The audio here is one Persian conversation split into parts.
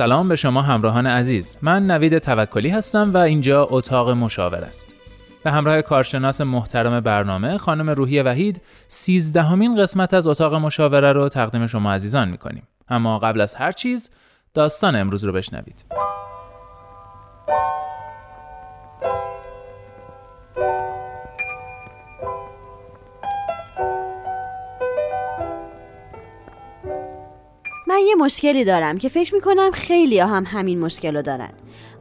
سلام به شما همراهان عزیز. من نوید توکلی هستم و اینجا اتاق مشاور است. به همراه کارشناس محترم برنامه خانم روحی وحید سیزدهمین قسمت از اتاق مشاوره رو تقدیم شما عزیزان می‌کنیم. اما قبل از هر چیز داستان امروز رو بشنوید. من یه مشکلی دارم که فکر می‌کنم خیلی هم همین مشکل رو دارن.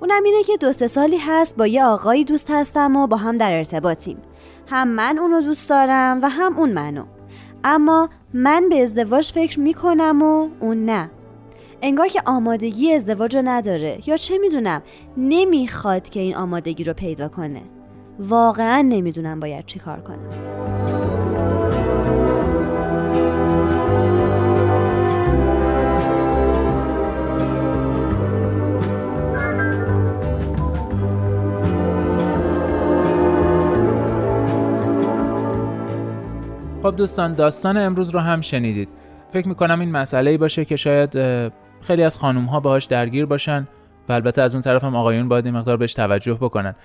اونم اینه که دو سه سالی هست با یه آقایی دوست هستم و با هم در ارتباطیم. هم من اونو دوست دارم و هم اون منو. اما من به ازدواج فکر می‌کنم و اون نه. انگار که آمادگی ازدواج رو نداره. یا چه می‌دونم نمی‌خواد که این آمادگی رو پیدا کنه. واقعا نمی‌دونم باید چی کار کنم. خب دوستان داستان امروز رو هم شنیدید. فکر می‌کنم این مسئله باشه که شاید خیلی از خانوم ها باهاش درگیر باشن و البته از اون طرف هم آقایون باید این مقدار بهش توجه بکنن.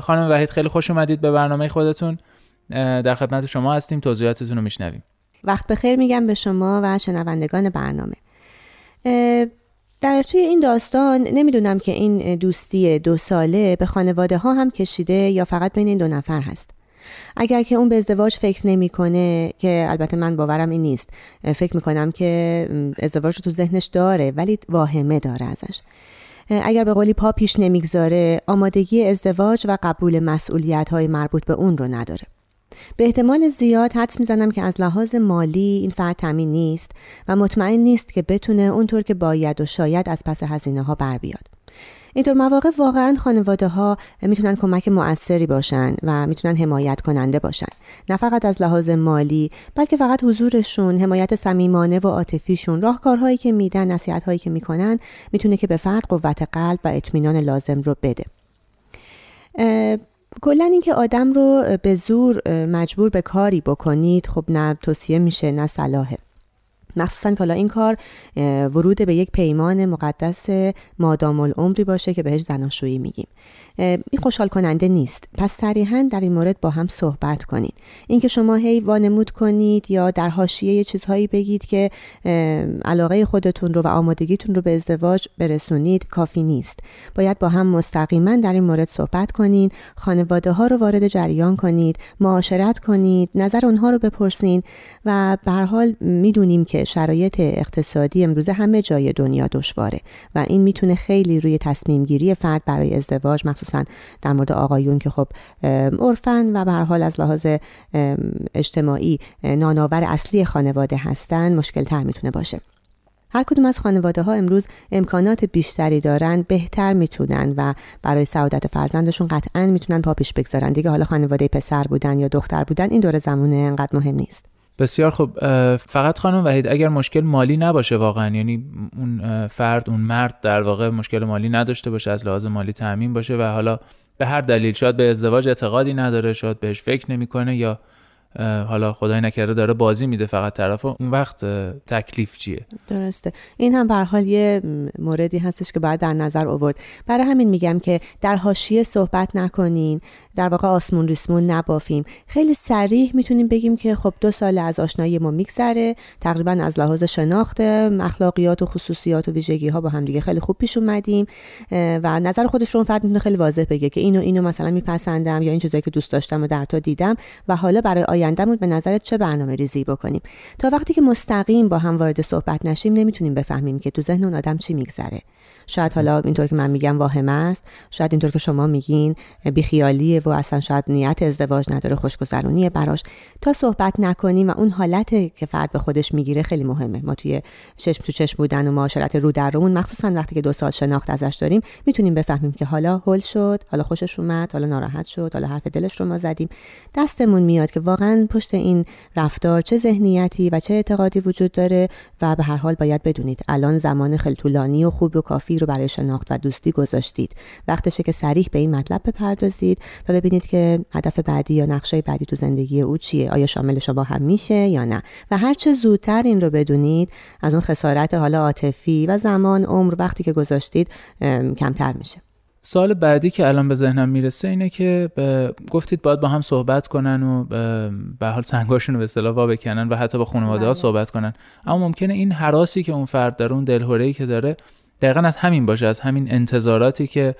خانم وحید خیلی خوش اومدید به برنامه خودتون. در خدمت شما هستیم توضیحاتتون رو میشنویم. وقت بخیر میگم به شما و شنوندگان برنامه. در توی این داستان نمی‌دونم که این دوستی دو ساله به خانواده ها هم کشیده یا فقط بین این دو نفر هست. اگر که اون به ازدواج فکر نمی‌کنه که البته من باورم این نیست. فکر می‌کنم که ازدواج رو تو ذهنش داره ولی واهمه داره ازش. اگر به قولی پا پیش نمی‌گذاره آمادگی ازدواج و قبول مسئولیت های مربوط به اون رو نداره. به احتمال زیاد حدس می‌زنم که از لحاظ مالی این فرد تامین نیست و مطمئن نیست که بتونه اونطور که باید و شاید از پس هزینه ها بر بیاد. اینطور مواقع واقعا خانواده ها می‌تونن کمک مؤثری باشن و می‌تونن حمایت کننده باشن. نه فقط از لحاظ مالی بلکه فقط حضورشون حمایت صمیمانه و عاطفیشون راهکارهایی که میدن نصیحت هایی که می‌کنن می‌تونه که به فرد قوت قلب و اطمینان لازم رو بده. کلا اینکه آدم رو به زور مجبور به کاری بکنید خب نه توصیه میشه نه صلاحه. مخصوصا که این کار ورود به یک پیمان مقدس مادام العمری باشه که بهش زناشویی میگیم. این خوشحال کننده نیست. پس صریحا در این مورد با هم صحبت کنید. اینکه شما هی وانمود کنید یا در حاشیه یه چیزهایی بگید که علاقه خودتون رو و آمادگیتون رو به ازدواج برسونید کافی نیست. باید با هم مستقیما در این مورد صحبت کنید خانواده ها رو وارد جریان کنید معاشرت کنید نظر اونها رو بپرسین و به حال می‌دونیم که شرایط اقتصادی امروزه همه جای دنیا دشواره و این می‌تونه خیلی روی تصمیم گیری فرد برای ازدواج مخصوصا در مورد آقایون که خب عرفن و به حال از لحاظ اجتماعی نانآور اصلی خانواده هستن مشکل تر می‌تونه باشه. هر کدوم از خانواده ها امروز امکانات بیشتری دارن بهتر می‌تونن و برای سعادت فرزندشون قطعا می‌تونن پا پیش بگذارن. دیگه حالا خانواده پسر بودن یا دختر بودن این دور زمانه انقدر مهم نیست. بسیار خوب. فقط خانم وحید اگر مشکل مالی نباشه واقعا یعنی اون فرد اون مرد در واقع مشکل مالی نداشته باشه از لحاظ مالی تامین باشه و حالا به هر دلیل شاید به ازدواج اعتقادی نداره شاید بهش فکر نمی‌کنه یا حالا خدای نکرده داره بازی میده فقط طرف اون وقت تکلیف چیه؟ درسته. این هم به حال یه موردی هستش که باید در نظر آورد. برای همین میگم که در حاشیه صحبت نکنین. در واقع آسمون ریسمون نبافیم. خیلی سریح می‌تونیم بگیم که خب دو سال از آشنایی ما میگذره. تقریبا از لحاظ شناخت اخلاقیات و خصوصیات و ویژگی ها با هم دیگه خیلی خوب پیش اومدیم. و نظر خودش رو فرد می‌تونه خیلی واضح بگه که اینو اینو مثلا میپسندم یا این چیزایی که دوست داشتم و در تا دیدم. و حالا برای آیندهمون به نظرت چه برنامه ریزی بکنیم؟ تا وقتی که مستقیم با هم وارد صحبت نشیم نمی‌تونیم بفهمیم که تو ذهن اون آدم چی میگذره. شاید حالا اینطور که من میگم واهمه است شاید اینطور که شما میگین بیخیالیه و اصلا شاید نیت ازدواج نداره خوشگذرونیه براش. تا صحبت نکنیم و اون حالت که فرد به خودش می‌گیره خیلی مهمه. ما توی چشم تو چشم بودن و معاشرت رو در رومون مخصوصا وقتی که دو سال شناخت ازش داریم می‌تونیم بفهمیم که حالا هل شد حالا خوشش اومد حالا ناراحت شد حالا حرف دلش رو ما زدیم. دستمون میاد که واقعا پشت این رفتار چه ذهنیتی و چه اعتقادی وجود داره و به هر حال باید بدونید الان زمان خیلی طولانی و خوب و کافی رو برای شناخت و دوستی گذاشتید. وقتشه که سریح به این مطلب بپردازید و ببینید که هدف بعدی یا نقشه بعدی تو زندگی او چیه آیا شامل شما هم میشه یا نه. و هر چه زودتر این رو بدونید از اون خسارت حالا عاطفی و زمان عمر وقتی که گذاشتید کمتر میشه. سال بعدی که الان به ذهنم می‌رسه اینه که گفتید باید با هم صحبت کنن و به حال سنگاشون رو به اصطلاح وا بکنن و حتی با خانواده ها بله. صحبت کنن. اما ممکنه این حراسی که اون فرد داره اون دلهوره‌ای که داره دقیقا از همین باشه از همین انتظاراتی که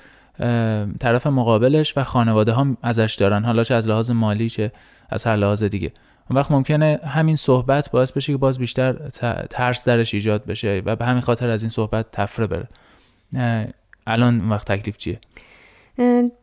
طرف مقابلش و خانواده ها ازش دارن. حالا چه از لحاظ مالی چه از هر لحاظ دیگه. اون وقت ممکنه همین صحبت باعث بشه که باز بیشتر ترس درش ایجاد بشه و به همین خاطر از این صحبت تفره بره. الان وقت تکلیف چیه؟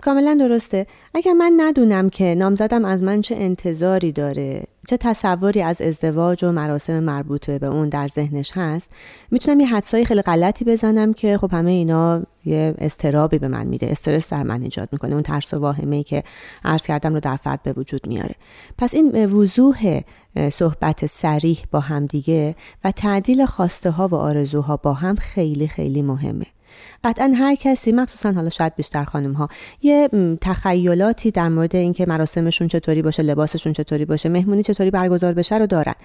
کاملا درسته. اگر من ندونم که نامزدم از من چه انتظاری داره چه تصوری از ازدواج و مراسم مربوطه به اون در ذهنش هست می‌تونم یه حدسایی خیلی غلطی بزنم که خب همه اینا یه استرابی به من میده. استرس در من ایجاد می‌کنه. اون ترس و واهمه ای که عرض کردم رو در فرد به وجود میاره. پس این وضوح صحبت سریح با همدیگه و تعدیل خواسته ها و آرزوها با هم خیلی خیلی مهمه. قطعا هر کسی مخصوصا حالا شاید بیشتر خانم ها یه تخیلاتی در مورد اینکه مراسمشون چطوری باشه لباسشون چطوری باشه مهمونی چطوری برگزار بشه رو دارن.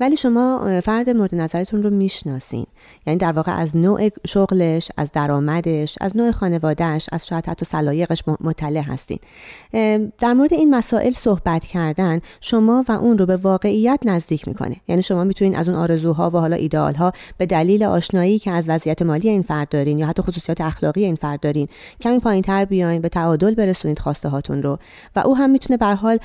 ولی شما فرد مورد نظرتون رو می‌شناسین. یعنی در واقع از نوع شغلش از درآمدش از نوع خانوادهش از شاید حتی سلایقش مطلع هستین. در مورد این مسائل صحبت کردن شما و اون رو به واقعیت نزدیک می‌کنه. یعنی شما می‌تونین از اون آرزوها و حالا ایدئالها به دلیل آشنایی که از وضعیت مالی این فرد دارین یا حتی خصوصیات اخلاقی این فرد دارین. کمی پایین تر بیاین به تعادل برسونید خواسته هاتون رو. و او هم می‌تونه به حال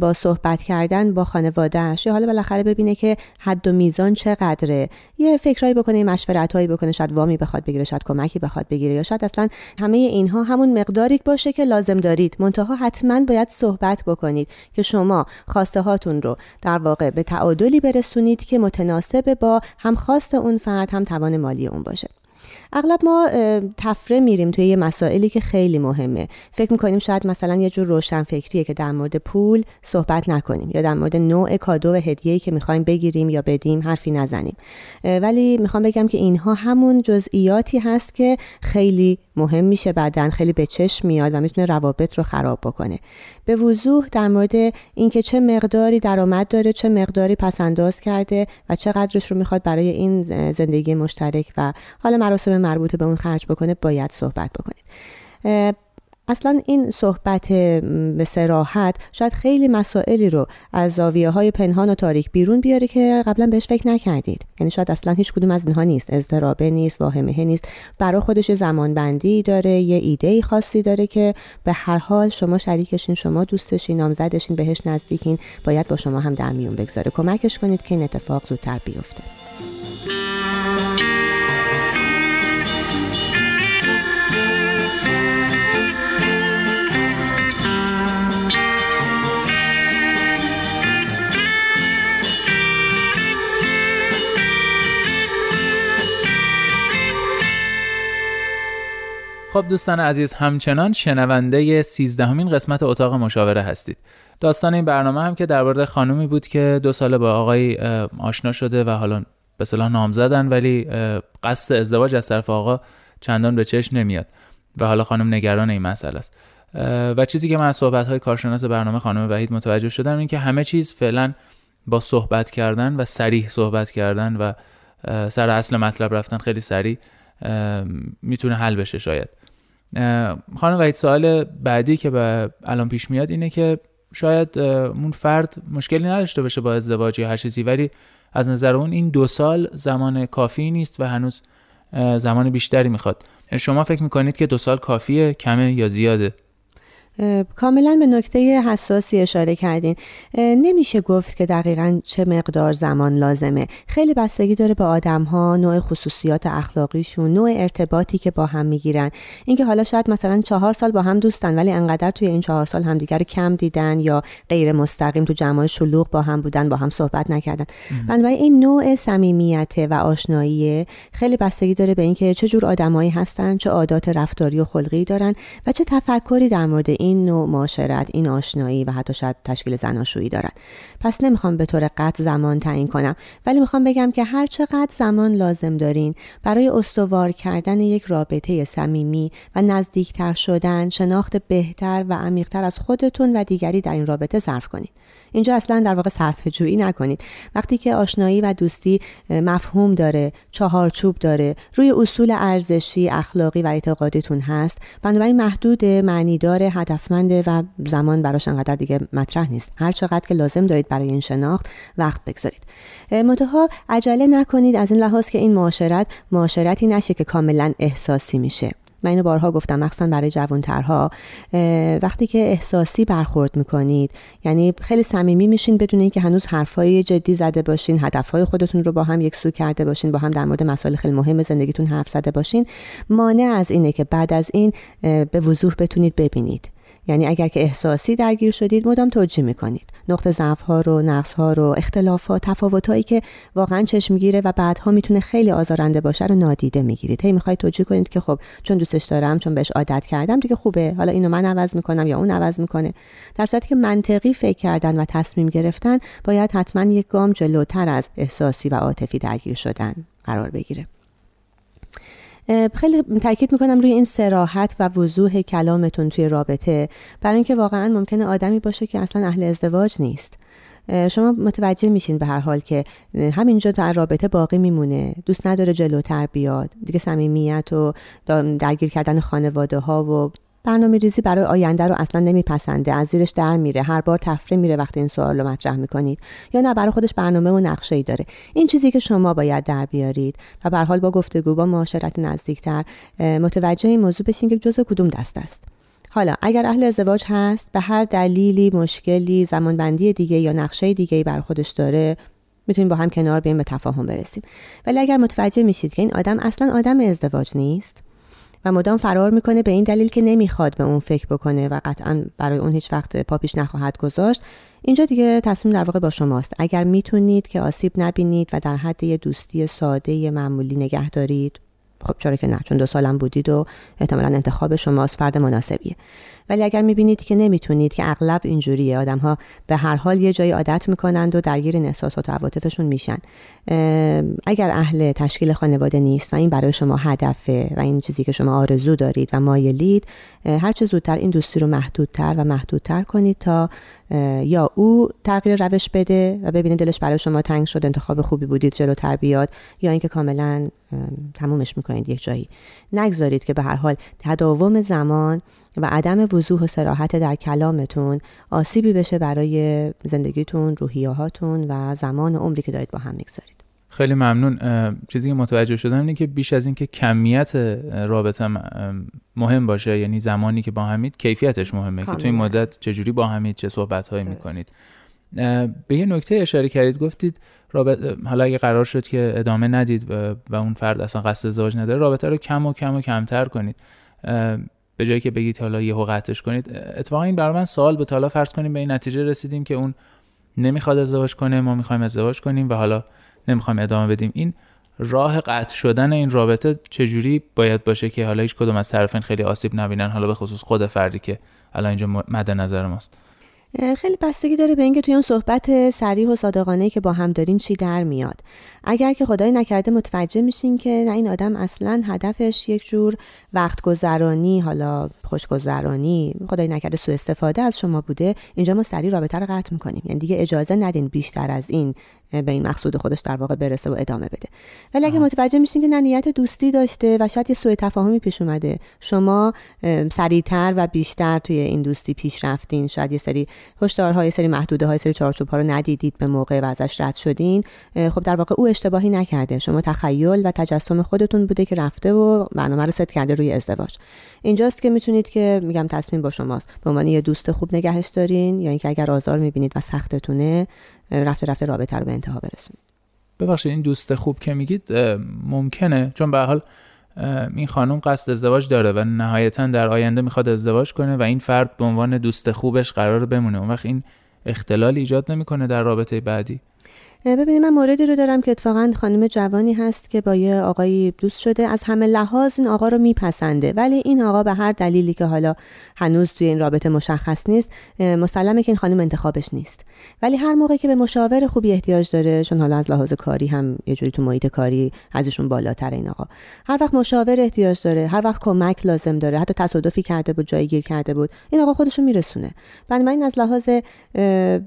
با صحبت کردن با خانوادهش یا حالا بالاخره ببینه که حد و میزان چقدره. یه فکرایی بکنه مشورتایی بکنه شاید وامی بخواد بگیره شاید کمکی بخواد بگیره یا شاید اصلا همه اینها همون مقداری باشه که لازم دارید. منتها حتما باید صحبت بکنید که شما خواسته هاتون رو در واقع به تعادلی برسونید که متناسب با هم خواست اون فرد هم توان مالی اون باشه. اغلب ما تفره میریم توی یه مسائلی که خیلی مهمه. فکر می‌کنیم شاید مثلا یه جور روشن فکریه که در مورد پول صحبت نکنیم یا در مورد نوع کادو و هدیه‌ای که می‌خوایم بگیریم یا بدیم حرفی نزنیم. ولی می‌خوام بگم که اینها همون جزئیاتی هست که خیلی مهم میشه بعدا خیلی به چشم میاد و می‌تونه روابط رو خراب بکنه. به وضوح در مورد اینکه چه مقداری درآمد داره چه مقداری پس انداز کرده و چقدرش رو می‌خواد برای این زندگی مشترک و حالا مراسم مربوط به اون خرج بکنه باید صحبت بکنید اصلا این صحبت به سراحت شاید خیلی مسائلی رو از زاویه های پنهان و تاریک بیرون بیاره که قبلا بهش فکر نکردید. یعنی شاید اصلا هیچ کدوم از اینها نیست. اضطرابه نیست واهمه نیست. برای خودش زمان بندی داره یه ایده خاصی داره که به هر حال شما شریکشین شما دوستشین نامزدشین بهش نزدیکین. باید با شما هم در میون بگذاره. کمکش کنید که این اتفاق زودتر بیفته. خب دوستان عزیز همچنان شنونده سیزدهمین قسمت اتاق مشاوره هستید. داستان این برنامه هم که در خانومی بود که دو ساله با آقای آشنا شده و حالا به صلاح نام زدن ولی قصد ازدواج از طرف آقا چندان به چشم نمیاد و حالا خانم نگران این مسئله است. و چیزی که من از صحبت های کارشناس برنامه خانم وحید متوجه شدم این که همه چیز فعلا با صحبت کردن و سریح صحبت کردن و سر اصل مطلب رفتن خیلی سریع می‌تونه حل بشه شاید. خانم وحید سوال بعدی که به الان پیش میاد اینه که شاید اون فرد مشکلی نداشته باشه با ازدواج یا هر چیزی ولی از نظر اون این دو سال زمان کافی نیست و هنوز زمان بیشتری می‌خواد. شما فکر می‌کنید که دو سال کافیه کمه یا زیاده؟ کاملا به نکته حساسی اشاره کردین. نمیشه گفت که دقیقا چه مقدار زمان لازمه. خیلی بستگی داره به آدم ها نوع خصوصیات اخلاقیشون نوع ارتباطی که با هم می‌گیرن. اینکه حالا شاید مثلا چهار سال با هم دوستن ولی انقدر توی این چهار سال همدیگر کم دیدن یا غیر مستقیم تو جماع شلوغ با هم بودن با هم صحبت نکردن. بنابراین این نوع صمیمیت و آشنایی خیلی بستگی داره به اینکه چه جور آدمایی هستن چه عادات رفتاری و خلقی دارن و چه تفکری در مورد این نوع معاشرت این آشنایی و حتی شاید تشکیل زناشویی دارن. پس نمی‌خوام به طور قطع زمان تعیین کنم ولی می‌خوام بگم که هر چقدر زمان لازم دارین برای استوار کردن یک رابطه صمیمی و نزدیکتر شدن شناخت بهتر و عمیقتر از خودتون و دیگری در این رابطه صرف کنید اینجا اصلا در واقع صرف جویی نکنید وقتی که آشنایی و دوستی مفهوم داره چهارچوب داره روی اصول ارزشی اخلاقی و اعتقادیتون هست بنابراین محدود معنیدار هدفمند و زمان براش انقدر دیگه مطرح نیست. هر چقدر که لازم دارید برای این شناخت وقت بگذارید. منتها عجله نکنید از این لحاظ که این معاشرت معاشرتی نشه که کاملا احساسی میشه. من اینو بارها گفتم مخصوصا برای جوانترها. وقتی که احساسی برخورد می‌کنید یعنی خیلی صمیمی میشین بدون اینکه هنوز حرفای جدی زده باشین هدفهای خودتون رو با هم یکسو کرده باشین با هم در مورد مسائل خیلی مهم زندگیتون حرف زده باشین. مانع از اینه که بعد از این به وضوح بتونید ببینید. یعنی اگر که احساسی درگیر شدید مدام توجیه می‌کنید. نقطه ضعف ها رو نقص ها رو اختلافات تفاوت هایی که واقعا چشم می‌گیره و بعدها می‌تونه خیلی آزارنده باشه رو نادیده می‌گیرید. هی می‌خواید توجیه کنید که خب چون دوستش دارم چون بهش عادت کردم دیگه خوبه. حالا اینو من عوض می‌کنم یا اون عوض می‌کنه. در صورتی که منطقی فکر کردن و تصمیم گرفتن باید حتما یک گام جلوتر از احساسی و عاطفی درگیر شدن قرار بگیره. خیلی تاکید می‌کنم روی این سراحت و وضوح کلامتون توی رابطه. برای اینکه واقعا ممکنه آدمی باشه که اصلا اهل ازدواج نیست. شما متوجه میشین به هر حال که همینجا در رابطه باقی میمونه. دوست نداره جلوتر بیاد. دیگه صمیمیت و درگیر کردن خانواده ها و برنامه ریزی برای آینده رو اصلا نمیپسنده. از زیرش در میره. هر بار تفره میره وقتی این سوال رو مطرح می‌کنید. یا نه برای خودش برنامه و نقشه ای داره. این چیزی که شما باید در بیارید. و به حال با گفتگو با معاشرت نزدیکتر. متوجه این موضوع بشین که جزء کدوم دست است. حالا اگر اهل ازدواج هست به هر دلیلی مشکلی زمانبندی دیگه یا نقشه دیگه بر خودش داره می‌تونیم با هم کنار بیایم به تفاهم برسیم. ولی اگر متوجه میشید که این آدم اصلا آدم ازدواج نیست و مدام فرار می‌کنه به این دلیل که نمی‌خواد به اون فکر بکنه و قطعا برای اون هیچ وقت پاپیش نخواهد گذاشت. اینجا دیگه تصمیم در واقع با شماست. اگر می‌تونید که آسیب نبینید و در حد یه دوستی ساده معمولی نگه دارید خب چرا که نه چون دو سالم بودید و احتمالا انتخاب شماست فرد مناسبیه. ولی اگر می‌بینید که نمی‌تونید که اغلب اینجوریه. آدم ها به هر حال یه جایی عادت می‌کنند و درگیر این احساسات و عواطفشون میشن. اگر اهل تشکیل خانواده نیست و این برای شما هدفه و این چیزی که شما آرزو دارید و مایلید هر چه زودتر این دوستی رو محدودتر و محدودتر کنید تا یا او تغییر روش بده و ببینید دلش برای شما تنگ شد انتخاب خوبی بودید جلوتر بیاد یا اینکه کاملا تمومش می‌کنید یک جایی. نگذارید که به هر حال تداوم زمان و عدم وضوح و سراحت در کلامتون آسیبی بشه برای زندگیتون روحیهاتون و زمان و عمری که دارید با هم می‌گذارید. خیلی ممنون. چیزی که متوجه شدم اینه که بیش از اینکه کمیت رابطه مهم باشه یعنی زمانی که با همید کیفیتش مهمه که تو این مدت چجوری با همید چه صحبت هایی می‌کنید. به یه نکته اشاره کردید گفتید رابطه حالا اگه قرار شد که ادامه ندید و اون فرد اصلا قصد ازدواج نداره رابطه رو کم و کم و کمتر کنید. به جایی که بگید حالا یهو قطعش کنید اتفاقا این برای من سوال به حالا فرض کنیم به این نتیجه رسیدیم که اون نمی‌خواد ازدواج کنه ما می‌خوایم ازدواج کنیم و حالا نمی‌خوایم ادامه بدیم. این راه قطع شدن این رابطه چجوری باید باشه که حالا هیچ کدوم از طرفین خیلی آسیب نبینن؟ حالا به خصوص خود فردی که الان اینجا مد نظر ماست. خیلی بستگی داره به اینکه توی اون صحبت سریح و صادقانه که با هم دارین چی در میاد. اگر که خدای نکرده متوجه میشین که نه این آدم اصلا هدفش یک جور وقت گذرانی حالا خوشگذرانی خدای نکرده سوء استفاده از شما بوده. اینجا ما سریع رابطه رو قطع می‌کنیم. یعنی دیگه اجازه ندین بیشتر از این به این مقصود خودش در واقع برسه و ادامه بده. ولی اگه متوجه میشین که نه نیت دوستی داشته و شاید یه سوء تفاهمی پیش اومده. شما سریعتر و بیشتر توی این دوستی پیش رفتین. شاید یه سری هشدارها یه سری محدوده های سری چارچوب ها رو ندیدید به موقع و ازش رد شدین. خب در واقع او اشتباهی نکرده. شما تخیل و تجسم خودتون بوده که رفته و برنامه رو ست کرده روی ازدواج. اینجاست که می‌تونید که میگم تصمیم با شماست. به عنوان یه دوست خوب نگهش دارین یا اینکه اگر آزار می‌بینید و سختتونه رفته رفته رابطه رو به انتها برسونید ببخشید این دوست خوب که میگید ممکنه چون به حال این خانم قصد ازدواج داره و نهایتا در آینده می‌خواد ازدواج کنه و این فرد به عنوان دوست خوبش قرار بمونه. اون وقت این اختلال ایجاد نمی‌کنه در رابطه بعدی. ببینید من موردی رو دارم که اتفاقا خانم جوانی هست که با یه آقایی دوست شده. از همه لحاظ این آقا رو میپسنده. ولی این آقا به هر دلیلی که حالا هنوز توی این رابطه مشخص نیست مسلمه که این خانم انتخابش نیست. ولی هر موقع که به مشاور خوبی احتیاج داره چون حالا از لحاظ کاری هم یه جوری تو محیط کاری ازشون بالاتر این آقا. هر وقت مشاور احتیاج داره هر وقت کمک لازم داره حتی تصادفی کرده بود جایی گیر کرده بود این آقا خودشون میرسونه. بنابراین از لحاظ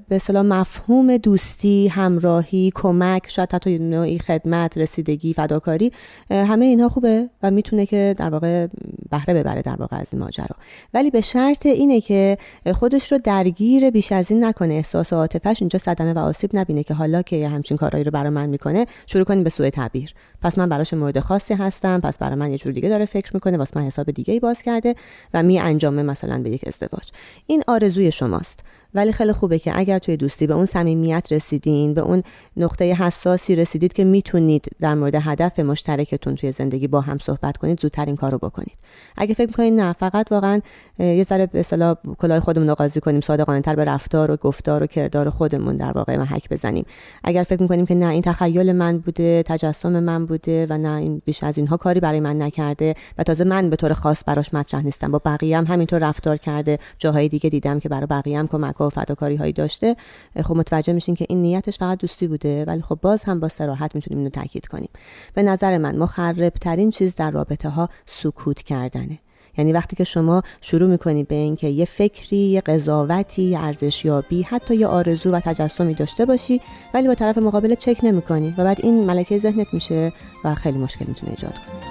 به مفهوم دوستی همراه همراهی کمک شاید حتی نوعی خدمت رسیدگی فداکاری همه اینها خوبه و می‌تونه که در واقع بهره ببره در واقع از ماجرا. ولی به شرط اینه که خودش رو درگیر بیش از این نکنه. احساس و عاطفش اینجا صدمه و آسیب نبینه که حالا که همچین کارهایی رو برای من می‌کنه شروع کنیم به سوء تعبیر. پس من براش مورد خاصی هستم پس برای من یه جور دیگه داره فکر می‌کنه واسه من حساب دیگه ای باز کرده و می انجامه مثلا به یک ازدواج. این آرزوی شماست. ولی خیلی خوبه که اگر توی دوستی به اون صمیمیت رسیدین به اون نقطه حساسی رسیدید که می‌تونید در مورد هدف مشترکتون توی زندگی با هم صحبت کنید زودتر این کارو بکنید. اگه فکر می‌کنید نه فقط واقعا یه ذره به اصطلاح کلاه خودمون رو قاضی کنیم صادقانه تر به رفتار و گفتار و کردار خودمون در واقع محک بزنیم. اگر فکر می‌کنیم که نه این تخیل من بوده تجسم من بوده و نه این بیش از اینها کاری برای من نکرده و تازه من به طور خاص براش مطرح نیستم با بقیه هم همینطور رفتار کرده جاهای دیگه دیدم که برای بقیه هم کمک و فداکاری هایی داشته خب متوجه میشین که این نیتش فقط دوستی بوده ولی خب باز هم با سراحت می‌تونیم اینو تاکید کنیم. به نظر من مخرب ترین چیز در رابطه ها سکوت کردنه. یعنی وقتی که شما شروع می‌کنید به اینکه یه فکری یه قضاوتی یه ارزشیابی حتی یه آرزو و تجسمی داشته باشی ولی با طرف مقابل چک نمی‌کنی و بعد این ملکه ذهنت میشه و خیلی مشکل می‌تونه ایجاد کنه.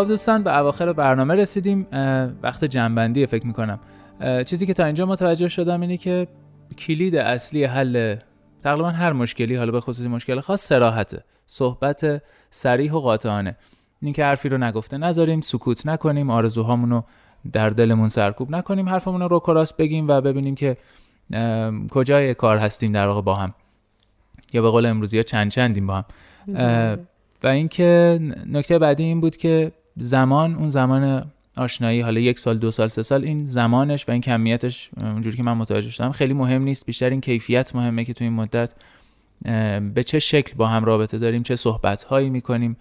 خب دوستان به اواخر برنامه رسیدیم. وقت جنبندی فکر می‌کنم. چیزی که تا اینجا متوجه شدم اینه که کلید اصلی حل تقریبا هر مشکلی حالا به خصوص مشکل خاص سراحته صحبت سریح و قاطعانه. اینکه حرفی رو نگفته نذاریم سکوت نکنیم آرزوهامون رو در دلمون سرکوب نکنیم حرفمون رو رو بگیم و ببینیم که کجای کار هستیم در واقع با هم. یا به قول امروزی ها چند چندیم با هم. و اینکه نکته بعدی این بود که زمان اون زمان آشنایی حالا یک سال دو سال سه سال این زمانش و این کمیتش اونجوری که من متوجه شدم خیلی مهم نیست. بیشتر این کیفیت مهمه که تو این مدت به چه شکل با هم رابطه داریم چه صحبت هایی می‌کنیم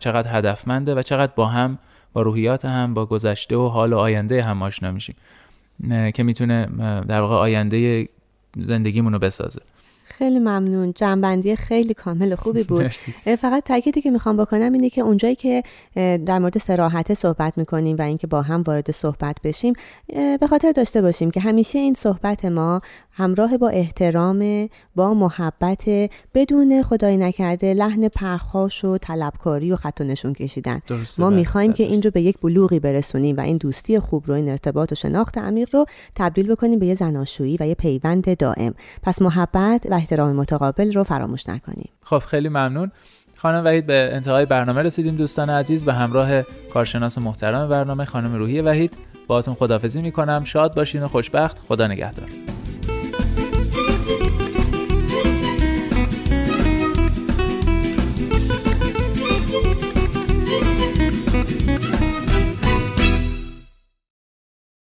چقدر هدفمنده و چقدر با هم با روحیات هم با گذشته و حال و آینده هم آشنا میشیم که می‌تونه در واقع آینده زندگیمون رو بسازه. خیلی ممنون. جنبندی خیلی کامل خوبی بود. فقط تاکیدی که می‌خوام بکنم اینه که اونجایی که در مورد سراحت صحبت می‌کنیم و اینکه با هم وارد صحبت بشیم به خاطر داشته باشیم که همیشه این صحبت ما همراه با احترام با محبت بدون خدای نکرده لحن پرخاش و طلبکاری و خط و نشون کشیدن. ما بله، می‌خوایم که این رو به یک بلوغی برسونیم و این دوستی خوب رو این ارتباط و شناخت عمیق رو تبدیل بکنیم به یه زناشویی و یه پیوند دائم. پس محبت و احترام متقابل رو فراموش نکنیم. خب خیلی ممنون. خانم وحید به انتهای برنامه رسیدیم دوستان عزیز. به همراه کارشناس محترم برنامه خانم روحی وحید. باهاتون خدافزی می‌کنم. شاد باشین و خوشبخت. خدا نگهدار.